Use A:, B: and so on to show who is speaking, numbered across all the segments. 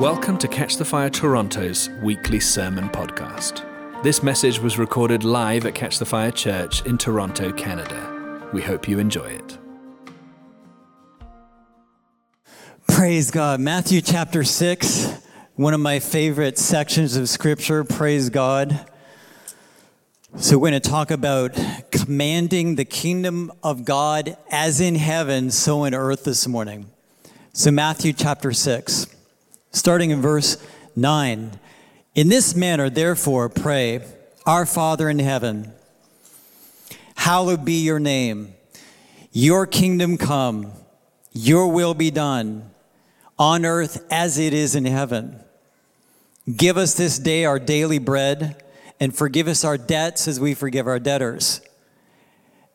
A: Welcome to Catch the Fire Toronto's weekly sermon podcast. This message was recorded live at Catch the Fire Church in Toronto, Canada. We hope you enjoy it.
B: Praise God. Matthew chapter 6, one of my favorite sections of scripture. Praise God. So, we're going to talk about commanding the kingdom of God as in heaven, so in earth this morning. So, Matthew chapter 6, starting in verse 9. In this manner, therefore, pray, Our Father in heaven, hallowed be your name. Your kingdom come, your will be done, on earth as it is in heaven. Give us this day our daily bread, and forgive us our debts as we forgive our debtors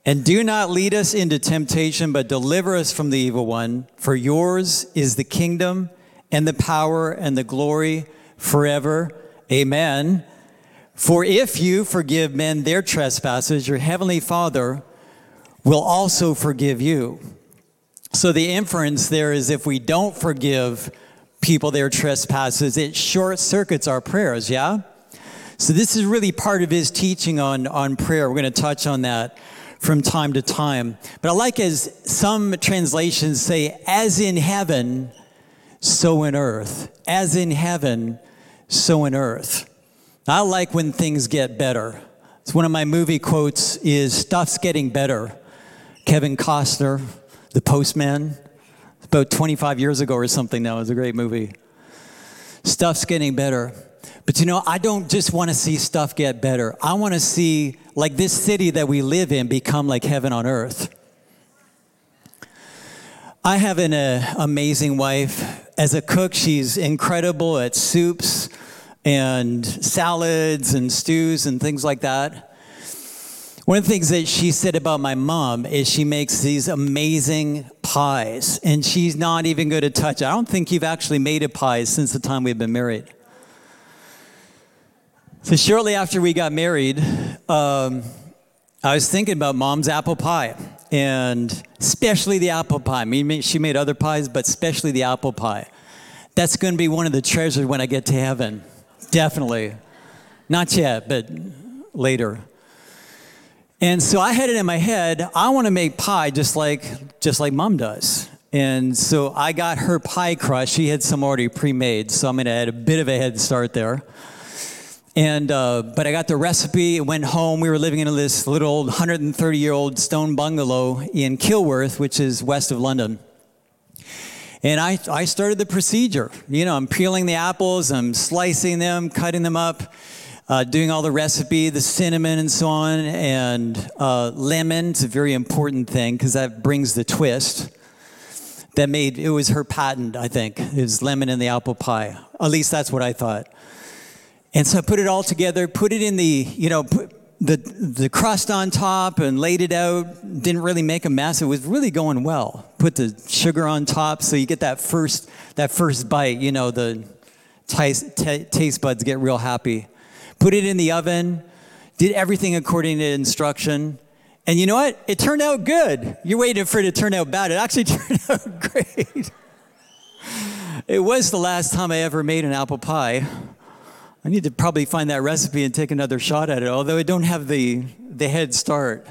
B: and do not lead us into temptation, but deliver us from the evil one. For yours is the kingdom and the power and the glory forever. Amen. For if you forgive men their trespasses, your heavenly Father will also forgive you. So the inference there is if we don't forgive people their trespasses, it short circuits our prayers, yeah? So this is really part of his teaching on, on prayer. We're going to touch on that from time to time. But I like as some translations say, as in heaven, so in earth. As in heaven, so in earth. I like when things get better. It's one of my movie quotes is stuff's getting better. Kevin Costner, The Postman, about 25 years ago or something now. It was a great movie. Stuff's getting better. But you know, I don't just want to see stuff get better. I want to see, like, this city that we live in become like heaven on earth. I have an uh, amazing wife. As a cook, she's incredible at soups and salads and stews and things like that. One of the things that she said about my mom is she makes these amazing pies, and she's not even good at touch. I don't think you've actually made a pie since the time we've been married. So, shortly after we got married, um, I was thinking about mom's apple pie, and especially the apple pie. I mean, she made other pies, but especially the apple pie. That's going to be one of the treasures when I get to heaven. Definitely. Not yet, but later. And so I had it in my head, I want to make pie just like just like mom does. And so I got her pie crust. She had some already pre-made, so I'm to add a bit of a head start there. And uh, but I got the recipe. And went home. We were living in this little old 130 year old stone bungalow in Kilworth, which is west of London. And I, I started the procedure. You know, I'm peeling the apples, I'm slicing them, cutting them up, uh, doing all the recipe, the cinnamon and so on, and uh, lemon. It's a very important thing because that brings the twist. That made it was her patent, I think. It was lemon in the apple pie. At least that's what I thought. And so I put it all together, put it in the, you know, put the, the crust on top and laid it out. Didn't really make a mess. It was really going well. Put the sugar on top so you get that first, that first bite, you know, the taste, t- taste buds get real happy. Put it in the oven, did everything according to instruction. And you know what? It turned out good. You're waiting for it to turn out bad. It actually turned out great. It was the last time I ever made an apple pie. I need to probably find that recipe and take another shot at it, although I don't have the, the head start.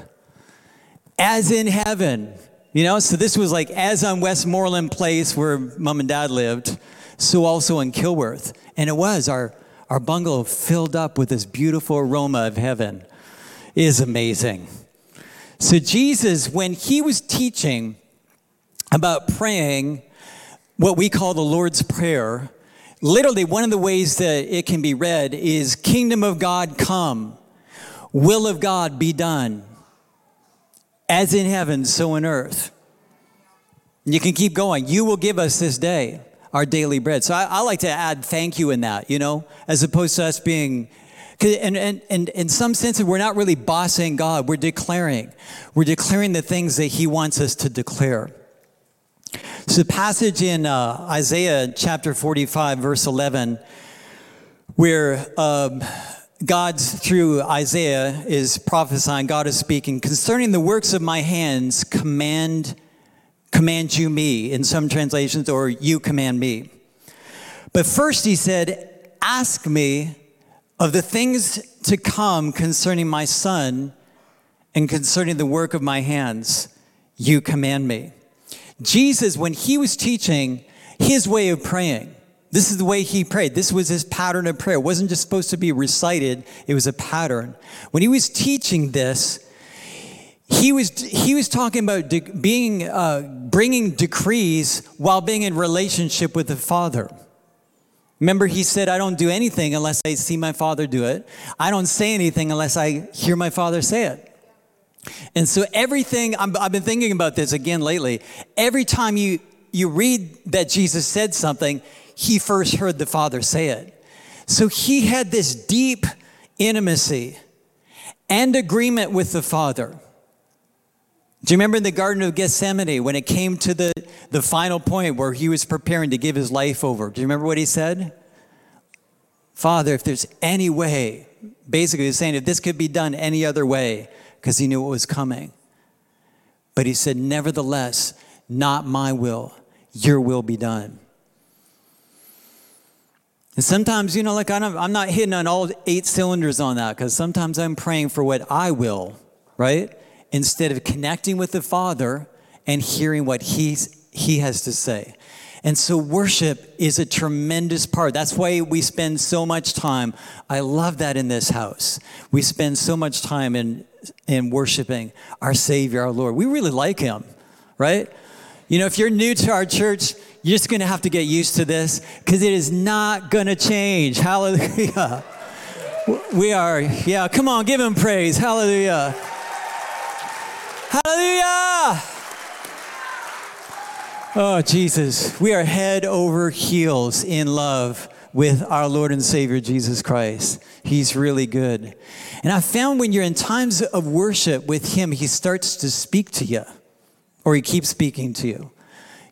B: As in heaven, you know, so this was like as on Westmoreland Place where mom and dad lived, so also in Kilworth. And it was, our, our bungalow filled up with this beautiful aroma of heaven. It is amazing. So, Jesus, when he was teaching about praying what we call the Lord's Prayer, literally one of the ways that it can be read is kingdom of god come. Will of god be done. As in heaven so in earth. You can keep going. You will give us this day our daily bread. So i, I like to add thank you in that you know as opposed to us being and, and, and in some sense we're not really bossing god. We're declaring. We're declaring the things that he wants us to declare so, the passage in uh, Isaiah chapter 45, verse 11, where um, God's through Isaiah is prophesying, God is speaking concerning the works of my hands, command, command you me, in some translations, or you command me. But first, he said, Ask me of the things to come concerning my son and concerning the work of my hands, you command me. Jesus, when he was teaching his way of praying, this is the way he prayed. This was his pattern of prayer. It wasn't just supposed to be recited, it was a pattern. When he was teaching this, he was, he was talking about de- being, uh, bringing decrees while being in relationship with the Father. Remember, he said, I don't do anything unless I see my Father do it. I don't say anything unless I hear my Father say it. And so, everything, i have been thinking about this again lately. Every time you, you read that Jesus said something, he first heard the Father say it. So, he had this deep intimacy and agreement with the Father. Do you remember in the Garden of Gethsemane when it came to the, the final point where he was preparing to give his life over? Do you remember what he said? Father, if there's any way, basically he's saying if this could be done any other way, because he knew what was coming. But he said, Nevertheless, not my will, your will be done. And sometimes, you know, like I'm not hitting on all eight cylinders on that because sometimes I'm praying for what I will, right? instead of connecting with the Father and hearing what he's, He has to say. And so, worship is a tremendous part. That's why we spend so much time. I love that in this house. We spend so much time in, in worshiping our Savior, our Lord. We really like Him, right? You know, if you're new to our church, you're just going to have to get used to this because it is not going to change. Hallelujah. We are, yeah, come on, give Him praise. Hallelujah. Hallelujah. Oh, Jesus, we are head over heels in love with our Lord and Savior Jesus Christ. He's really good. And I found when you're in times of worship with Him, He starts to speak to you, or He keeps speaking to you.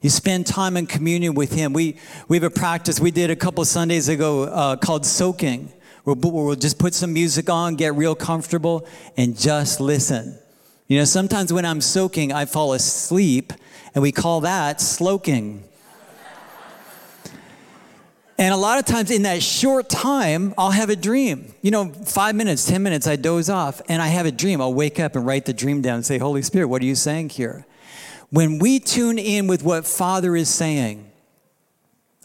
B: You spend time in communion with Him. We, we have a practice we did a couple Sundays ago uh, called soaking, where we'll just put some music on, get real comfortable, and just listen. You know, sometimes when I'm soaking, I fall asleep, and we call that sloking. And a lot of times in that short time, I'll have a dream. You know, five minutes, 10 minutes, I doze off and I have a dream. I'll wake up and write the dream down and say, Holy Spirit, what are you saying here? When we tune in with what Father is saying,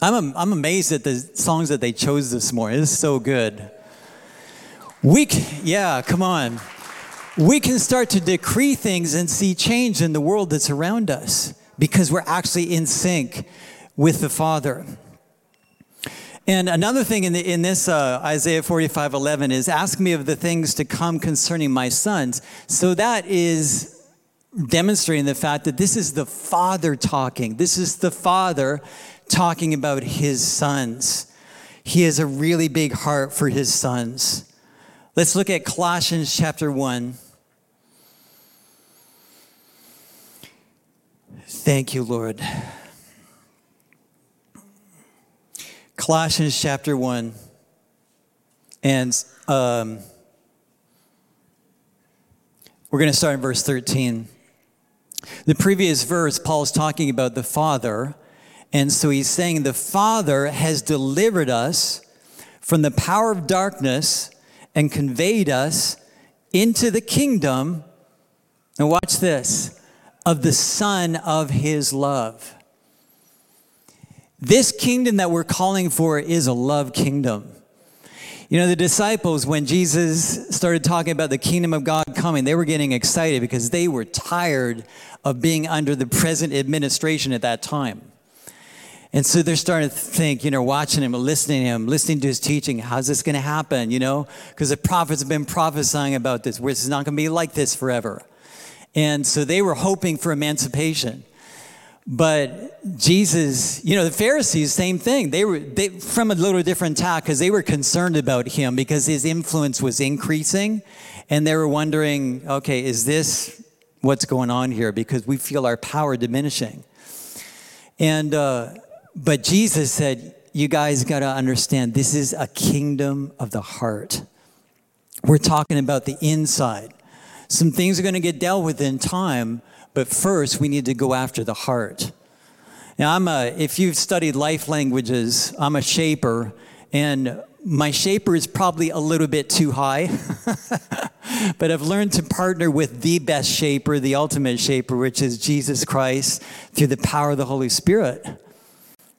B: I'm, I'm amazed at the songs that they chose this morning. It's so good. We, yeah, come on we can start to decree things and see change in the world that's around us because we're actually in sync with the Father. And another thing in, the, in this uh, Isaiah 45 11 is ask me of the things to come concerning my sons. So that is demonstrating the fact that this is the Father talking. This is the Father talking about his sons. He has a really big heart for his sons. Let's look at Colossians chapter 1. Thank you, Lord. Colossians chapter 1. And um, we're going to start in verse 13. The previous verse, Paul's talking about the Father. And so he's saying, The Father has delivered us from the power of darkness and conveyed us into the kingdom. And watch this of the Son of His love. This kingdom that we're calling for is a love kingdom. You know, the disciples, when Jesus started talking about the kingdom of God coming, they were getting excited because they were tired of being under the present administration at that time. And so they're starting to think, you know, watching him, listening to him, listening to his teaching. How's this going to happen? You know, because the prophets have been prophesying about this, where it's not going to be like this forever. And so they were hoping for emancipation. But Jesus, you know, the Pharisees, same thing. They were they, from a little different tack because they were concerned about him because his influence was increasing. And they were wondering, okay, is this what's going on here? Because we feel our power diminishing. And, uh, but Jesus said, you guys got to understand this is a kingdom of the heart. We're talking about the inside. Some things are going to get dealt with in time, but first we need to go after the heart. Now, I'm a, if you've studied life languages, I'm a shaper, and my shaper is probably a little bit too high. but I've learned to partner with the best shaper, the ultimate shaper, which is Jesus Christ through the power of the Holy Spirit.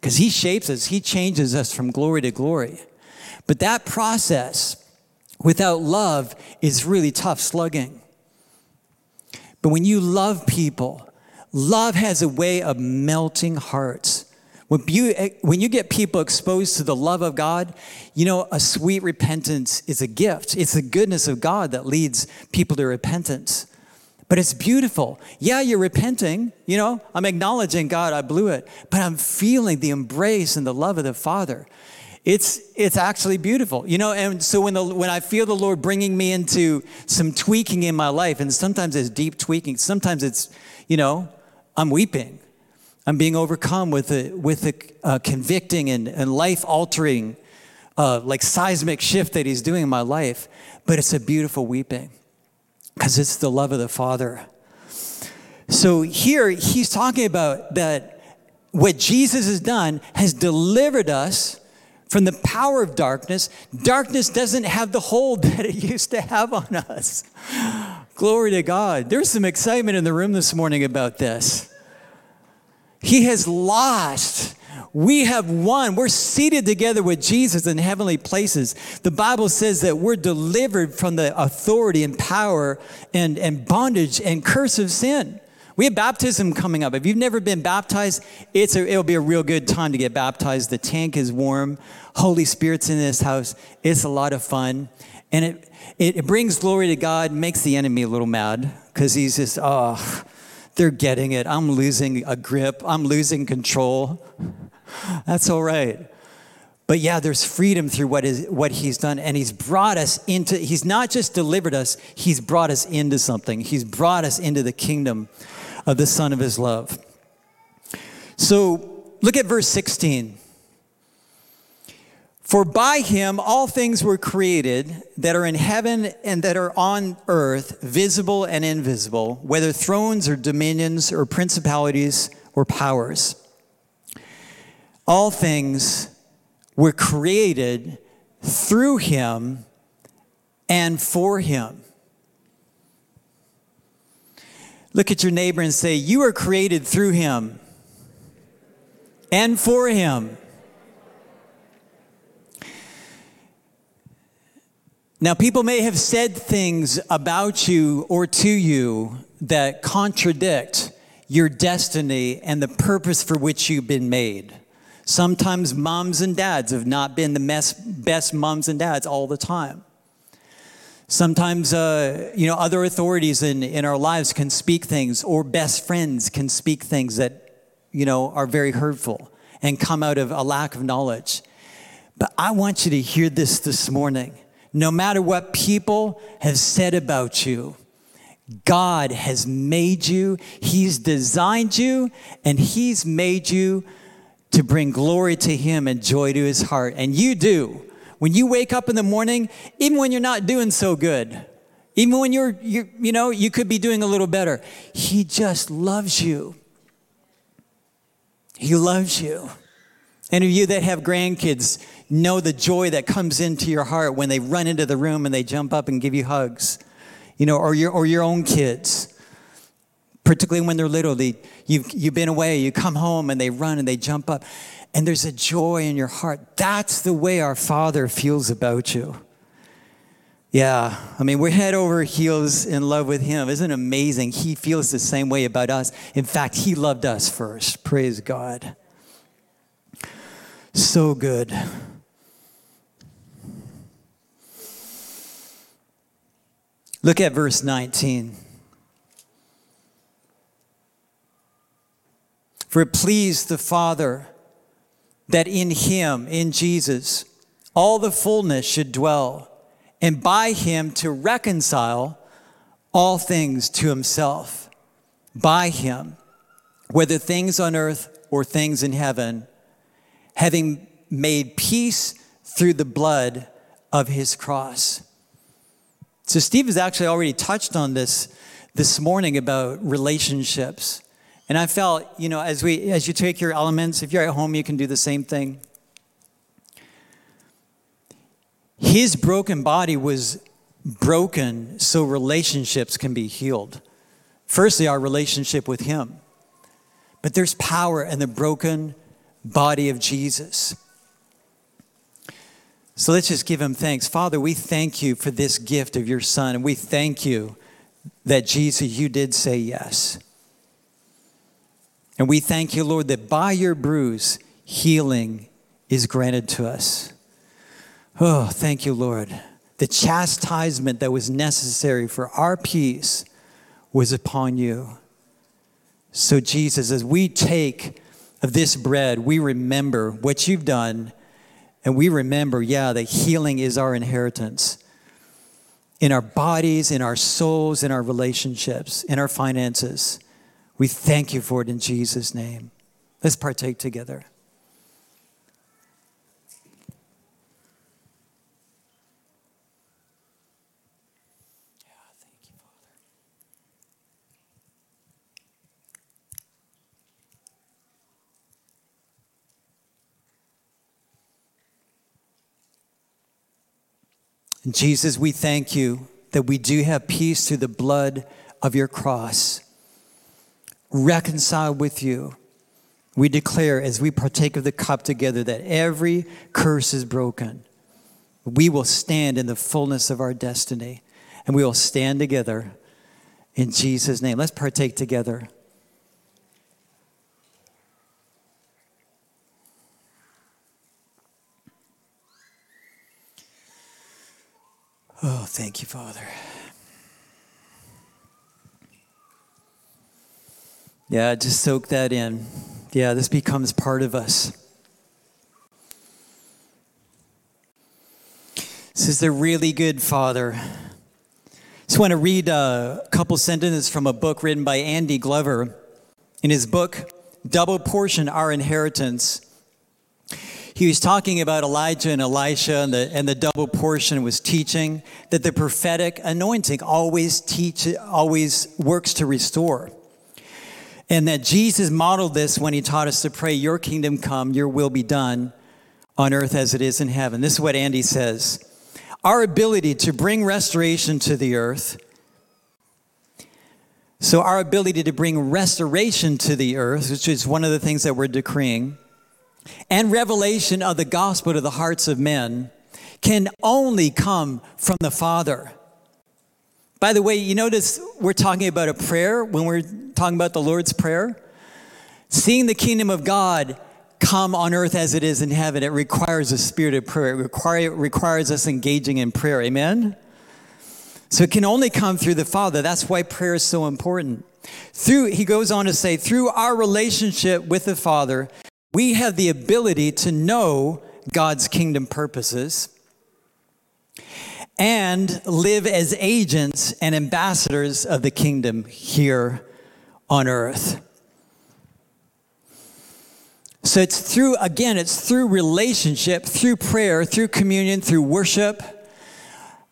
B: Because he shapes us, he changes us from glory to glory. But that process without love is really tough slugging. But when you love people, love has a way of melting hearts. When you, when you get people exposed to the love of God, you know, a sweet repentance is a gift. It's the goodness of God that leads people to repentance. But it's beautiful. Yeah, you're repenting. You know, I'm acknowledging, God, I blew it. But I'm feeling the embrace and the love of the Father. It's, it's actually beautiful. You know, and so when, the, when I feel the Lord bringing me into some tweaking in my life, and sometimes it's deep tweaking, sometimes it's, you know, I'm weeping. I'm being overcome with a, with a convicting and, and life altering, uh, like seismic shift that He's doing in my life. But it's a beautiful weeping because it's the love of the Father. So here He's talking about that what Jesus has done has delivered us from the power of darkness. Darkness doesn't have the hold that it used to have on us. Glory to God. There's some excitement in the room this morning about this. He has lost. We have won. We're seated together with Jesus in heavenly places. The Bible says that we're delivered from the authority and power and, and bondage and curse of sin. We have baptism coming up. If you've never been baptized, it's a, it'll be a real good time to get baptized. The tank is warm. Holy Spirit's in this house. It's a lot of fun. And it, it, it brings glory to God, makes the enemy a little mad because he's just, oh, they're getting it. I'm losing a grip. I'm losing control. That's all right. But yeah, there's freedom through what is what he's done, and he's brought us into. He's not just delivered us; he's brought us into something. He's brought us into the kingdom of the Son of His love. So look at verse 16. For by him all things were created that are in heaven and that are on earth, visible and invisible, whether thrones or dominions or principalities or powers. All things were created through him and for him. Look at your neighbor and say, You are created through him and for him. Now, people may have said things about you or to you that contradict your destiny and the purpose for which you've been made. Sometimes moms and dads have not been the best, moms and dads all the time. Sometimes, uh, you know, other authorities in, in our lives can speak things, or best friends can speak things that, you know, are very hurtful and come out of a lack of knowledge. But I want you to hear this this morning no matter what people have said about you, God has made you, He's designed you, and He's made you to bring glory to Him and joy to His heart. And you do. When you wake up in the morning, even when you're not doing so good, even when you're, you, you know, you could be doing a little better, He just loves you. He loves you. Any of you that have grandkids, know the joy that comes into your heart when they run into the room and they jump up and give you hugs, you know, or your, or your own kids. Particularly when they're little, they, you've, you've been away, you come home and they run and they jump up, and there's a joy in your heart. That's the way our Father feels about you. Yeah, I mean, we're head over heels in love with Him. Isn't it amazing? He feels the same way about us. In fact, He loved us first. Praise God. So good. Look at verse 19. For it pleased the Father that in him, in Jesus, all the fullness should dwell, and by him to reconcile all things to himself. By him, whether things on earth or things in heaven, having made peace through the blood of his cross. So, Steve has actually already touched on this this morning about relationships. And I felt, you know, as we as you take your elements, if you're at home, you can do the same thing. His broken body was broken so relationships can be healed. Firstly, our relationship with Him. But there's power in the broken body of Jesus. So let's just give Him thanks. Father, we thank you for this gift of your Son, and we thank you that Jesus, you did say yes. And we thank you, Lord, that by your bruise, healing is granted to us. Oh, thank you, Lord. The chastisement that was necessary for our peace was upon you. So, Jesus, as we take of this bread, we remember what you've done, and we remember, yeah, that healing is our inheritance in our bodies, in our souls, in our relationships, in our finances. We thank you for it in Jesus' name. Let's partake together. Jesus, we thank you that we do have peace through the blood of your cross. Reconciled with you, we declare as we partake of the cup together that every curse is broken. We will stand in the fullness of our destiny and we will stand together in Jesus' name. Let's partake together. Oh, thank you, Father. Yeah, just soak that in. Yeah, this becomes part of us. This is a really good Father. Just want to read a couple sentences from a book written by Andy Glover. In his book, Double Portion Our Inheritance, he was talking about Elijah and Elisha, and the, and the double portion was teaching that the prophetic anointing always teach, always works to restore. And that Jesus modeled this when he taught us to pray, Your kingdom come, your will be done on earth as it is in heaven. This is what Andy says. Our ability to bring restoration to the earth so, our ability to bring restoration to the earth, which is one of the things that we're decreeing, and revelation of the gospel to the hearts of men can only come from the Father. By the way, you notice we're talking about a prayer when we're talking about the Lord's Prayer. Seeing the kingdom of God come on earth as it is in heaven, it requires a spirit of prayer. It require, requires us engaging in prayer. Amen? So it can only come through the Father. That's why prayer is so important. Through, he goes on to say, through our relationship with the Father, we have the ability to know God's kingdom purposes and live as agents and ambassadors of the kingdom here on earth. So it's through, again, it's through relationship, through prayer, through communion, through worship,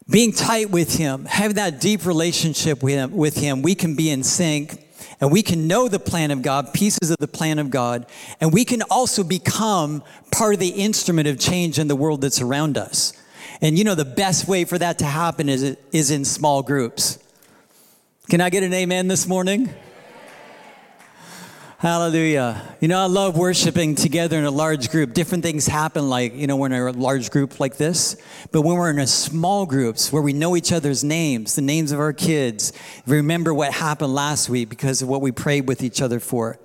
B: being tight with Him, having that deep relationship with Him, with him we can be in sync and we can know the plan of God, pieces of the plan of God, and we can also become part of the instrument of change in the world that's around us. And you know, the best way for that to happen is, is in small groups. Can I get an amen this morning? Hallelujah. You know, I love worshiping together in a large group. Different things happen, like, you know, we're in a large group like this. But when we're in a small groups where we know each other's names, the names of our kids, remember what happened last week because of what we prayed with each other for.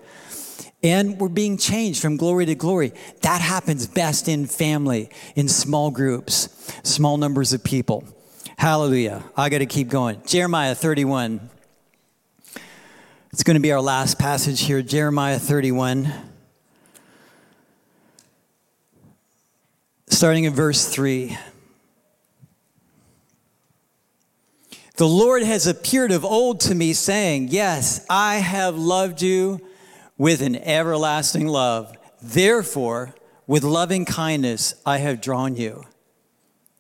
B: And we're being changed from glory to glory. That happens best in family, in small groups, small numbers of people. Hallelujah. I got to keep going. Jeremiah 31. It's going to be our last passage here, Jeremiah 31. Starting in verse 3. The Lord has appeared of old to me, saying, Yes, I have loved you with an everlasting love. Therefore, with loving kindness, I have drawn you.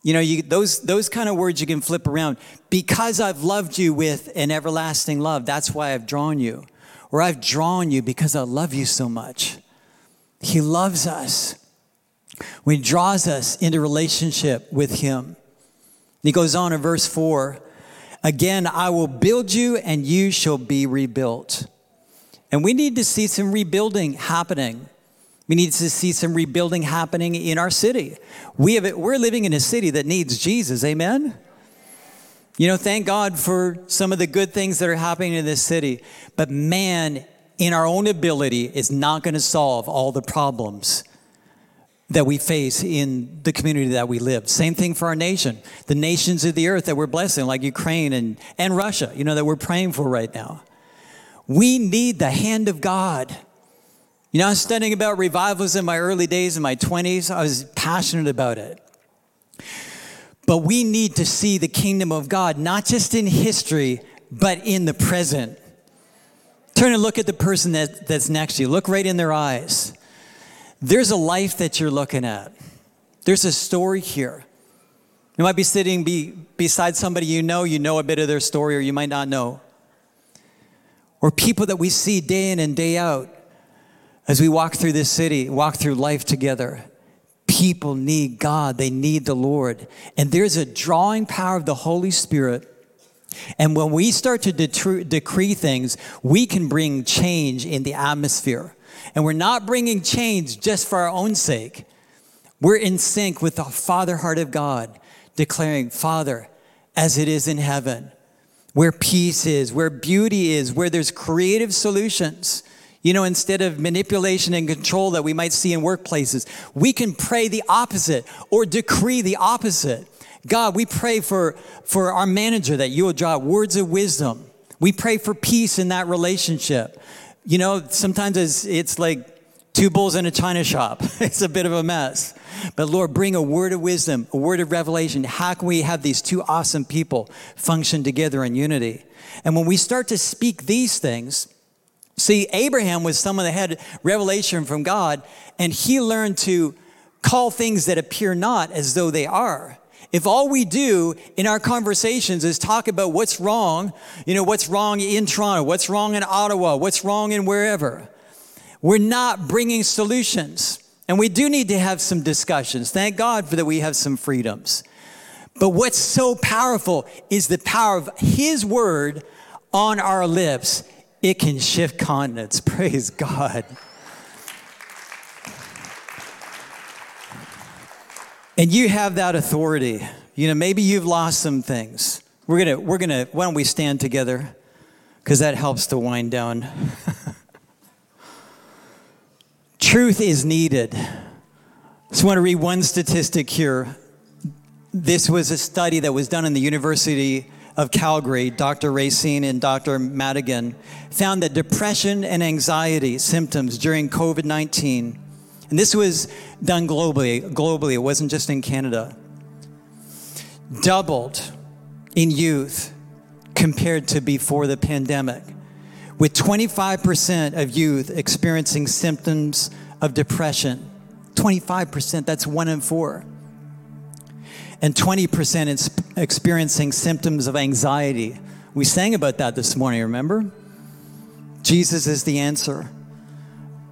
B: You know, you, those, those kind of words you can flip around. Because I've loved you with an everlasting love, that's why I've drawn you. or I've drawn you because I love you so much. He loves us. He draws us into relationship with him. He goes on in verse 4 Again, I will build you and you shall be rebuilt. And we need to see some rebuilding happening. We need to see some rebuilding happening in our city. We have, we're living in a city that needs Jesus, amen? You know, thank God for some of the good things that are happening in this city. But man, in our own ability, is not going to solve all the problems that we face in the community that we live. Same thing for our nation. The nations of the earth that we're blessing, like Ukraine and, and Russia, you know, that we're praying for right now. We need the hand of God. You know, I was studying about revivals in my early days, in my 20s. I was passionate about it. But we need to see the kingdom of God, not just in history, but in the present. Turn and look at the person that, that's next to you. Look right in their eyes. There's a life that you're looking at, there's a story here. You might be sitting be, beside somebody you know, you know a bit of their story, or you might not know. Or people that we see day in and day out as we walk through this city, walk through life together people need God, they need the Lord. And there's a drawing power of the Holy Spirit. And when we start to decree things, we can bring change in the atmosphere. And we're not bringing change just for our own sake. We're in sync with the Father heart of God, declaring, Father, as it is in heaven, where peace is, where beauty is, where there's creative solutions you know, instead of manipulation and control that we might see in workplaces, we can pray the opposite or decree the opposite. God, we pray for, for our manager that you will draw words of wisdom. We pray for peace in that relationship. You know, sometimes it's, it's like two bulls in a china shop. it's a bit of a mess. But Lord, bring a word of wisdom, a word of revelation. How can we have these two awesome people function together in unity? And when we start to speak these things, See, Abraham was someone that had revelation from God, and he learned to call things that appear not as though they are. If all we do in our conversations is talk about what's wrong, you know, what's wrong in Toronto, what's wrong in Ottawa, what's wrong in wherever, we're not bringing solutions. And we do need to have some discussions. Thank God for that we have some freedoms. But what's so powerful is the power of His word on our lips it can shift continents. Praise God. And you have that authority. You know, maybe you've lost some things. We're gonna, we're gonna, why don't we stand together? Because that helps to wind down. Truth is needed. Just want to read one statistic here. This was a study that was done in the University of Calgary, Dr. Racine and Dr. Madigan, found that depression and anxiety symptoms during COVID 19, and this was done globally, globally, it wasn't just in Canada, doubled in youth compared to before the pandemic, with 25% of youth experiencing symptoms of depression. 25%, that's one in four and 20% is experiencing symptoms of anxiety. We sang about that this morning, remember? Jesus is the answer.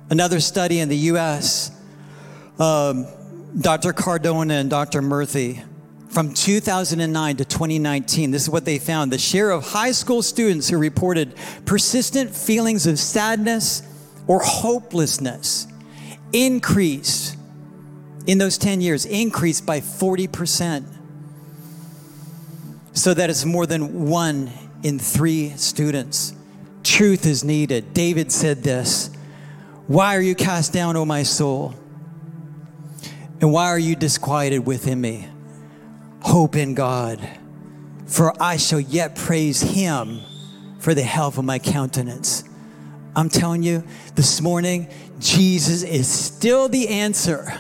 B: Another study in the US, um, Dr. Cardona and Dr. Murthy, from 2009 to 2019, this is what they found. The share of high school students who reported persistent feelings of sadness or hopelessness increased in those 10 years increased by 40%. So that it's more than one in three students. Truth is needed. David said this Why are you cast down, O my soul? And why are you disquieted within me? Hope in God, for I shall yet praise him for the health of my countenance. I'm telling you, this morning, Jesus is still the answer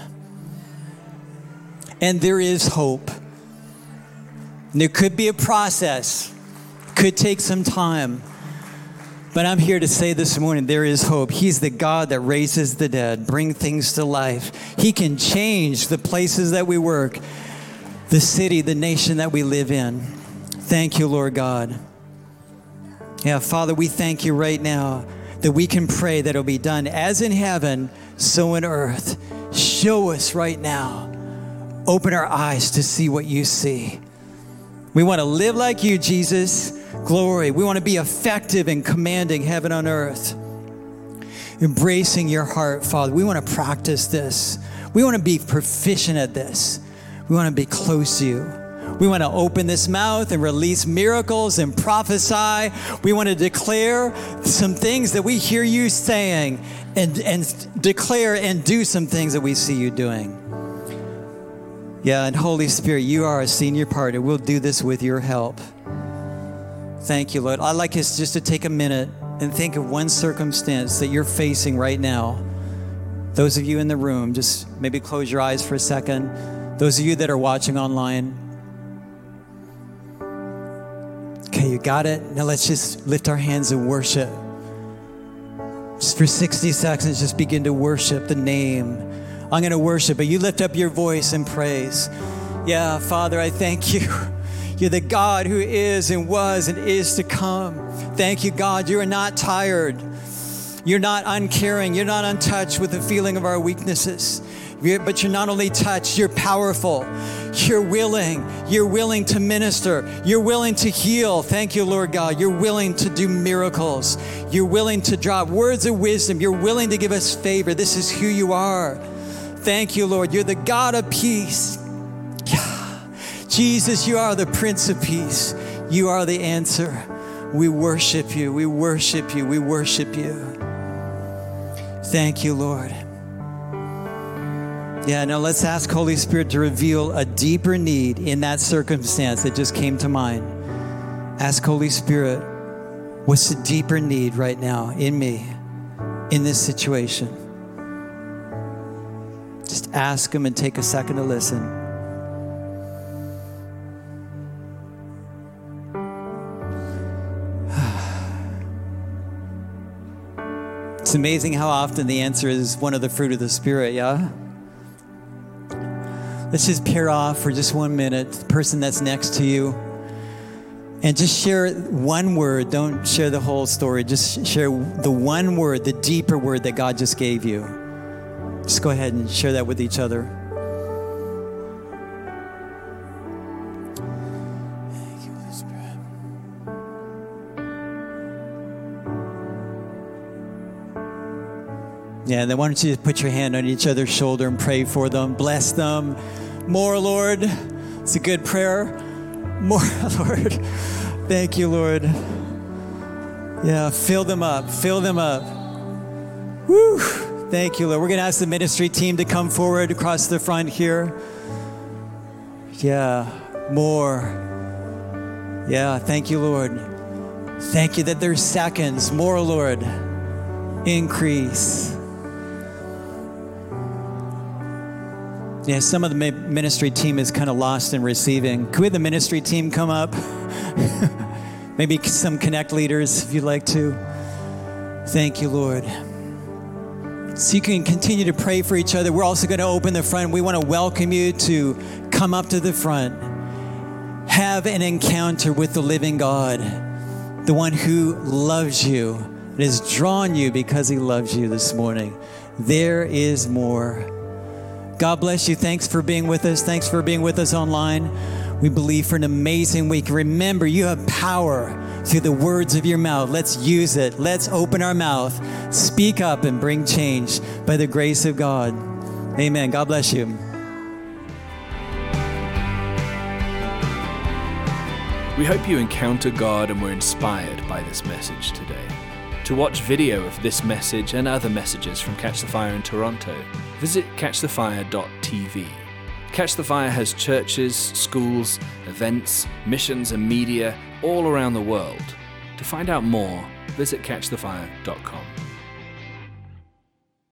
B: and there is hope. And there could be a process, could take some time. But I'm here to say this morning there is hope. He's the God that raises the dead, bring things to life. He can change the places that we work, the city, the nation that we live in. Thank you, Lord God. Yeah, Father, we thank you right now that we can pray that it'll be done as in heaven, so in earth. Show us right now. Open our eyes to see what you see. We want to live like you, Jesus. Glory. We want to be effective in commanding heaven on earth. Embracing your heart, Father. We want to practice this. We want to be proficient at this. We want to be close to you. We want to open this mouth and release miracles and prophesy. We want to declare some things that we hear you saying and, and declare and do some things that we see you doing. Yeah, and Holy Spirit, you are a senior partner. We'll do this with your help. Thank you, Lord. I'd like us just to take a minute and think of one circumstance that you're facing right now. Those of you in the room, just maybe close your eyes for a second. Those of you that are watching online, Okay, you got it? Now let's just lift our hands and worship. Just for 60 seconds, just begin to worship the name. I'm going to worship, but you lift up your voice and praise. Yeah, Father, I thank you. You're the God who is and was and is to come. Thank you, God. You are not tired. You're not uncaring. You're not untouched with the feeling of our weaknesses. But you're not only touched, you're powerful. You're willing. You're willing to minister. You're willing to heal. Thank you, Lord God. You're willing to do miracles. You're willing to drop words of wisdom. You're willing to give us favor. This is who you are. Thank you, Lord. You're the God of peace. Jesus, you are the Prince of Peace. You are the answer. We worship you. We worship you. We worship you. Thank you, Lord. Yeah, now let's ask Holy Spirit to reveal a deeper need in that circumstance that just came to mind. Ask Holy Spirit, what's the deeper need right now in me, in this situation? Just ask Him and take a second to listen. It's amazing how often the answer is one of the fruit of the Spirit, yeah? Let's just pair off for just one minute, the person that's next to you. And just share one word. Don't share the whole story. Just share the one word, the deeper word that God just gave you. Just go ahead and share that with each other. Yeah, then why don't you just put your hand on each other's shoulder and pray for them, bless them. More, Lord. It's a good prayer. More, Lord. Thank you, Lord. Yeah, fill them up, fill them up. Woo! Thank you, Lord. We're going to ask the ministry team to come forward across the front here. Yeah, more. Yeah, thank you, Lord. Thank you that there's seconds. More, Lord. Increase. Yeah, some of the ministry team is kind of lost in receiving. Could we have the ministry team come up? Maybe some connect leaders if you'd like to. Thank you, Lord. So you can continue to pray for each other. We're also going to open the front. We want to welcome you to come up to the front, have an encounter with the living God, the one who loves you and has drawn you because he loves you this morning. There is more. God bless you. Thanks for being with us. Thanks for being with us online. We believe for an amazing week. Remember, you have power through the words of your mouth. Let's use it. Let's open our mouth, speak up, and bring change by the grace of God. Amen. God bless you.
A: We hope you encounter God and were inspired by this message today. To watch video of this message and other messages from Catch the Fire in Toronto, visit catchthefire.tv. Catch the Fire has churches, schools, events, missions, and media all around the world. To find out more, visit catchthefire.com.